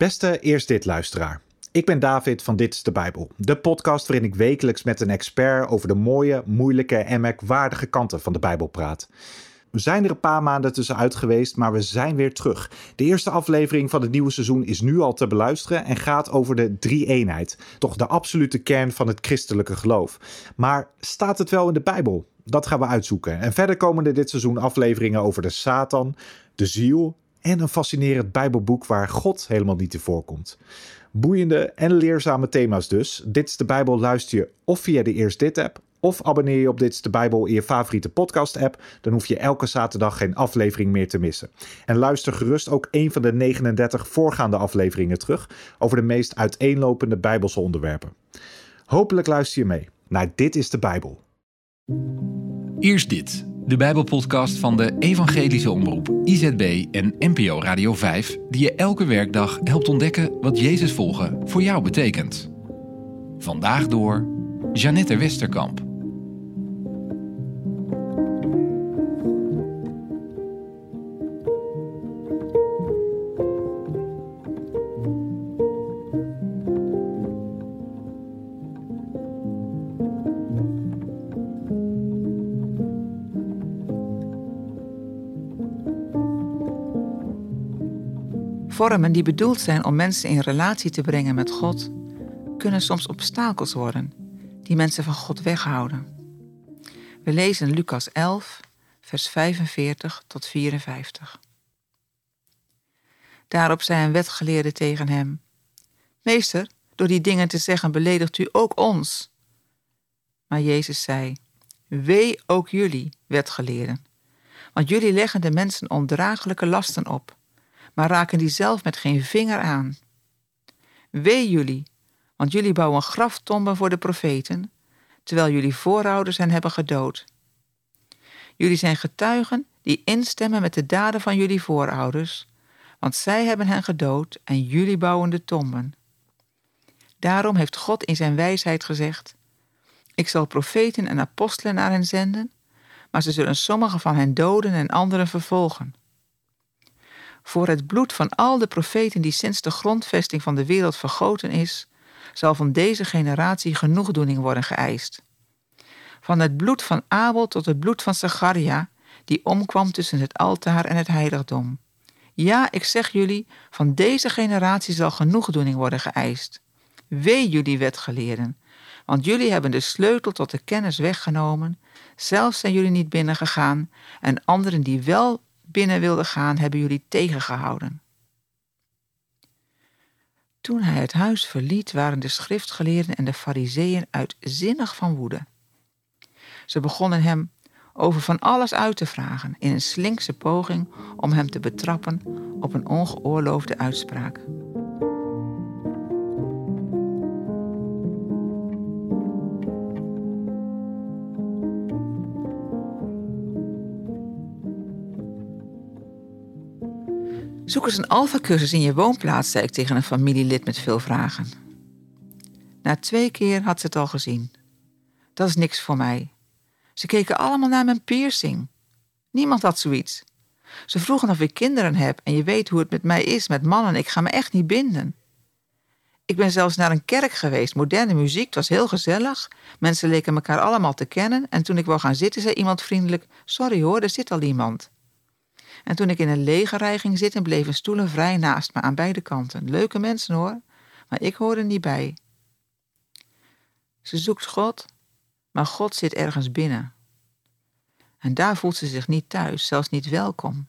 Beste Eerst Dit luisteraar. Ik ben David van Dit is de Bijbel, de podcast waarin ik wekelijks met een expert over de mooie, moeilijke en merkwaardige kanten van de Bijbel praat. We zijn er een paar maanden tussenuit geweest, maar we zijn weer terug. De eerste aflevering van het nieuwe seizoen is nu al te beluisteren en gaat over de drie-eenheid. Toch de absolute kern van het christelijke geloof. Maar staat het wel in de Bijbel? Dat gaan we uitzoeken. En verder komen er dit seizoen afleveringen over de Satan, de ziel en een fascinerend Bijbelboek waar God helemaal niet in voorkomt. Boeiende en leerzame thema's dus. Dit is de Bijbel luister je of via de Eerst Dit app of abonneer je op Dit is de Bijbel in je favoriete podcast app. Dan hoef je elke zaterdag geen aflevering meer te missen. En luister gerust ook een van de 39 voorgaande afleveringen terug over de meest uiteenlopende Bijbelse onderwerpen. Hopelijk luister je mee naar Dit is de Bijbel. Eerst dit, de Bijbelpodcast van de Evangelische Omroep IZB en NPO Radio 5, die je elke werkdag helpt ontdekken wat Jezus volgen voor jou betekent. Vandaag door Jeannette Westerkamp. Vormen die bedoeld zijn om mensen in relatie te brengen met God, kunnen soms obstakels worden die mensen van God weghouden. We lezen Lucas 11, vers 45 tot 54. Daarop zei een wetgeleerde tegen hem: Meester, door die dingen te zeggen beledigt u ook ons. Maar Jezus zei: Wee ook jullie, wetgeleerden, want jullie leggen de mensen ondraaglijke lasten op maar raken die zelf met geen vinger aan. Wee jullie, want jullie bouwen graftomben voor de profeten, terwijl jullie voorouders hen hebben gedood. Jullie zijn getuigen die instemmen met de daden van jullie voorouders, want zij hebben hen gedood en jullie bouwen de tomben. Daarom heeft God in zijn wijsheid gezegd: Ik zal profeten en apostelen naar hen zenden, maar ze zullen sommigen van hen doden en anderen vervolgen. Voor het bloed van al de profeten die sinds de grondvesting van de wereld vergoten is, zal van deze generatie genoegdoening worden geëist. Van het bloed van Abel tot het bloed van Zacharia, die omkwam tussen het altaar en het heiligdom. Ja, ik zeg jullie, van deze generatie zal genoegdoening worden geëist. Wee jullie wetgeleerden, want jullie hebben de sleutel tot de kennis weggenomen, zelfs zijn jullie niet binnengegaan, en anderen die wel binnen wilde gaan, hebben jullie tegengehouden. Toen hij het huis verliet, waren de schriftgeleerden en de fariseeën uitzinnig van woede. Ze begonnen hem over van alles uit te vragen in een slinkse poging om hem te betrappen op een ongeoorloofde uitspraak. Zoek eens een alfacursus in je woonplaats, zei ik tegen een familielid met veel vragen. Na twee keer had ze het al gezien. Dat is niks voor mij. Ze keken allemaal naar mijn piercing. Niemand had zoiets. Ze vroegen of ik kinderen heb en je weet hoe het met mij is met mannen. Ik ga me echt niet binden. Ik ben zelfs naar een kerk geweest. Moderne muziek, het was heel gezellig. Mensen leken elkaar allemaal te kennen. En toen ik wou gaan zitten, zei iemand vriendelijk: Sorry hoor, er zit al iemand. En toen ik in een lege rij ging zitten, bleven stoelen vrij naast me aan beide kanten. Leuke mensen hoor, maar ik hoorde niet bij. Ze zoekt God, maar God zit ergens binnen. En daar voelt ze zich niet thuis, zelfs niet welkom.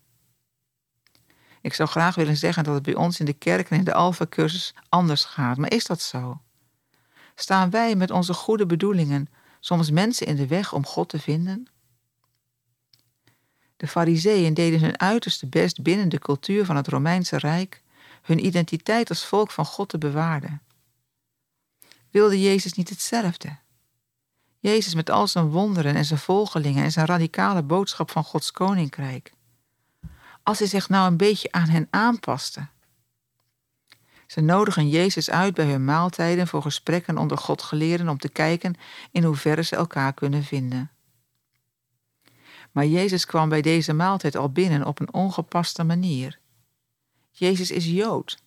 Ik zou graag willen zeggen dat het bij ons in de kerk en in de Alpha-cursus anders gaat, maar is dat zo? Staan wij met onze goede bedoelingen soms mensen in de weg om God te vinden? De Fariseeën deden hun uiterste best binnen de cultuur van het Romeinse Rijk hun identiteit als volk van God te bewaren. Wilde Jezus niet hetzelfde? Jezus met al zijn wonderen en zijn volgelingen en zijn radicale boodschap van Gods koninkrijk. Als hij zich nou een beetje aan hen aanpaste. Ze nodigen Jezus uit bij hun maaltijden voor gesprekken onder Godgeleerden om te kijken in hoeverre ze elkaar kunnen vinden. Maar Jezus kwam bij deze maaltijd al binnen op een ongepaste manier. Jezus is Jood.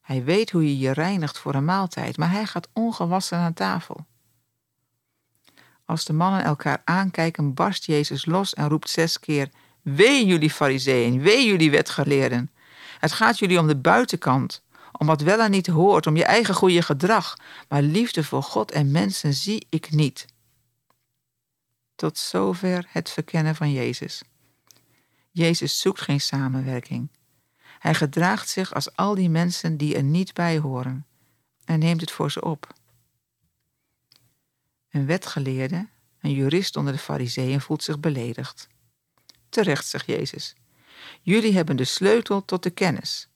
Hij weet hoe je je reinigt voor een maaltijd, maar hij gaat ongewassen aan tafel. Als de mannen elkaar aankijken, barst Jezus los en roept zes keer: Wee jullie fariseeën, wee jullie wetgeleerden. Het gaat jullie om de buitenkant, om wat wel en niet hoort, om je eigen goede gedrag, maar liefde voor God en mensen zie ik niet. Tot zover het verkennen van Jezus. Jezus zoekt geen samenwerking. Hij gedraagt zich als al die mensen die er niet bij horen en neemt het voor ze op. Een wetgeleerde, een jurist onder de fariseeën, voelt zich beledigd. Terecht, zegt Jezus. Jullie hebben de sleutel tot de kennis.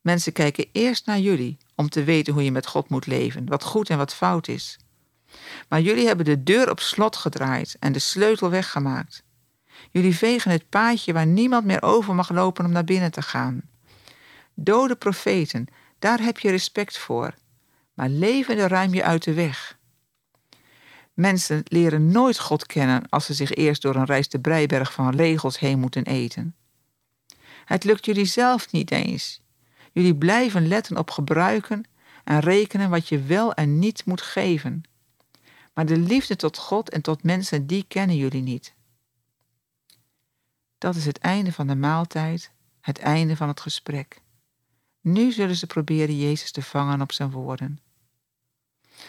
Mensen kijken eerst naar jullie om te weten hoe je met God moet leven, wat goed en wat fout is. Maar jullie hebben de deur op slot gedraaid en de sleutel weggemaakt. Jullie vegen het paadje waar niemand meer over mag lopen om naar binnen te gaan. Dode profeten, daar heb je respect voor, maar levende ruim je uit de weg. Mensen leren nooit God kennen als ze zich eerst door een reis de breiberg van regels heen moeten eten. Het lukt jullie zelf niet eens. Jullie blijven letten op gebruiken en rekenen wat je wel en niet moet geven. Maar de liefde tot God en tot mensen, die kennen jullie niet. Dat is het einde van de maaltijd, het einde van het gesprek. Nu zullen ze proberen Jezus te vangen op zijn woorden.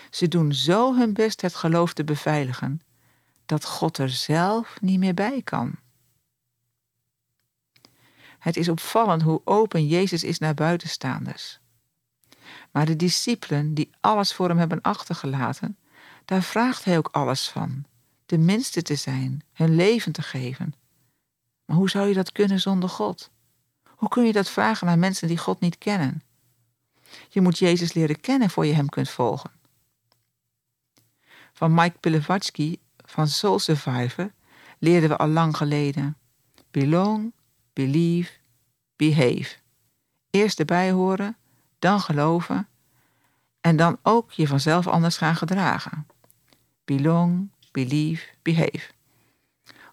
Ze doen zo hun best het geloof te beveiligen, dat God er zelf niet meer bij kan. Het is opvallend hoe open Jezus is naar buitenstaanders. Maar de discipelen die alles voor hem hebben achtergelaten, daar vraagt hij ook alles van. De minste te zijn, hun leven te geven. Maar hoe zou je dat kunnen zonder God? Hoe kun je dat vragen aan mensen die God niet kennen? Je moet Jezus leren kennen voor je hem kunt volgen. Van Mike Pilevatsky van Soul Survivor leerden we al lang geleden. Belong, believe, behave. Eerst erbij horen, dan geloven en dan ook je vanzelf anders gaan gedragen. Belong, believe, behave.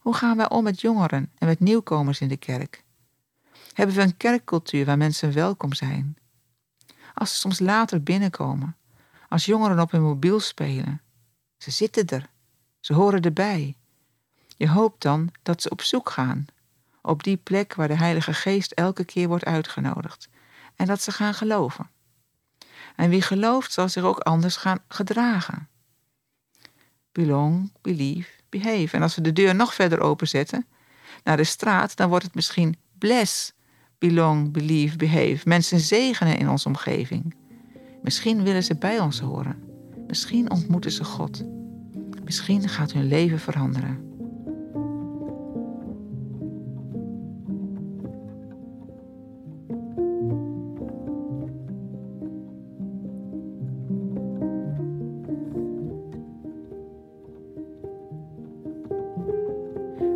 Hoe gaan wij om met jongeren en met nieuwkomers in de kerk? Hebben we een kerkcultuur waar mensen welkom zijn? Als ze soms later binnenkomen, als jongeren op hun mobiel spelen, ze zitten er, ze horen erbij. Je hoopt dan dat ze op zoek gaan, op die plek waar de Heilige Geest elke keer wordt uitgenodigd, en dat ze gaan geloven. En wie gelooft zal zich ook anders gaan gedragen. Belong, believe, behave. En als we de deur nog verder openzetten naar de straat, dan wordt het misschien bless, belong, believe, behave. Mensen zegenen in onze omgeving. Misschien willen ze bij ons horen. Misschien ontmoeten ze God. Misschien gaat hun leven veranderen.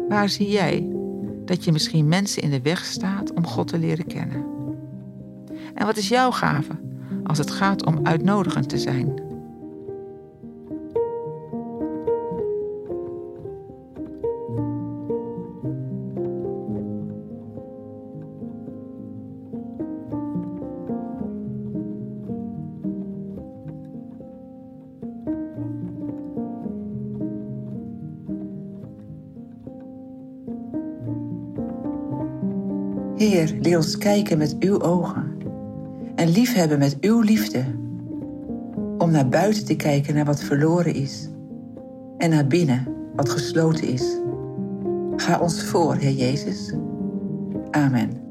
Waar zie jij dat je misschien mensen in de weg staat om God te leren kennen? En wat is jouw gave als het gaat om uitnodigend te zijn? Heer, leer ons kijken met uw ogen en liefhebben met uw liefde. Om naar buiten te kijken naar wat verloren is en naar binnen wat gesloten is. Ga ons voor, Heer Jezus. Amen.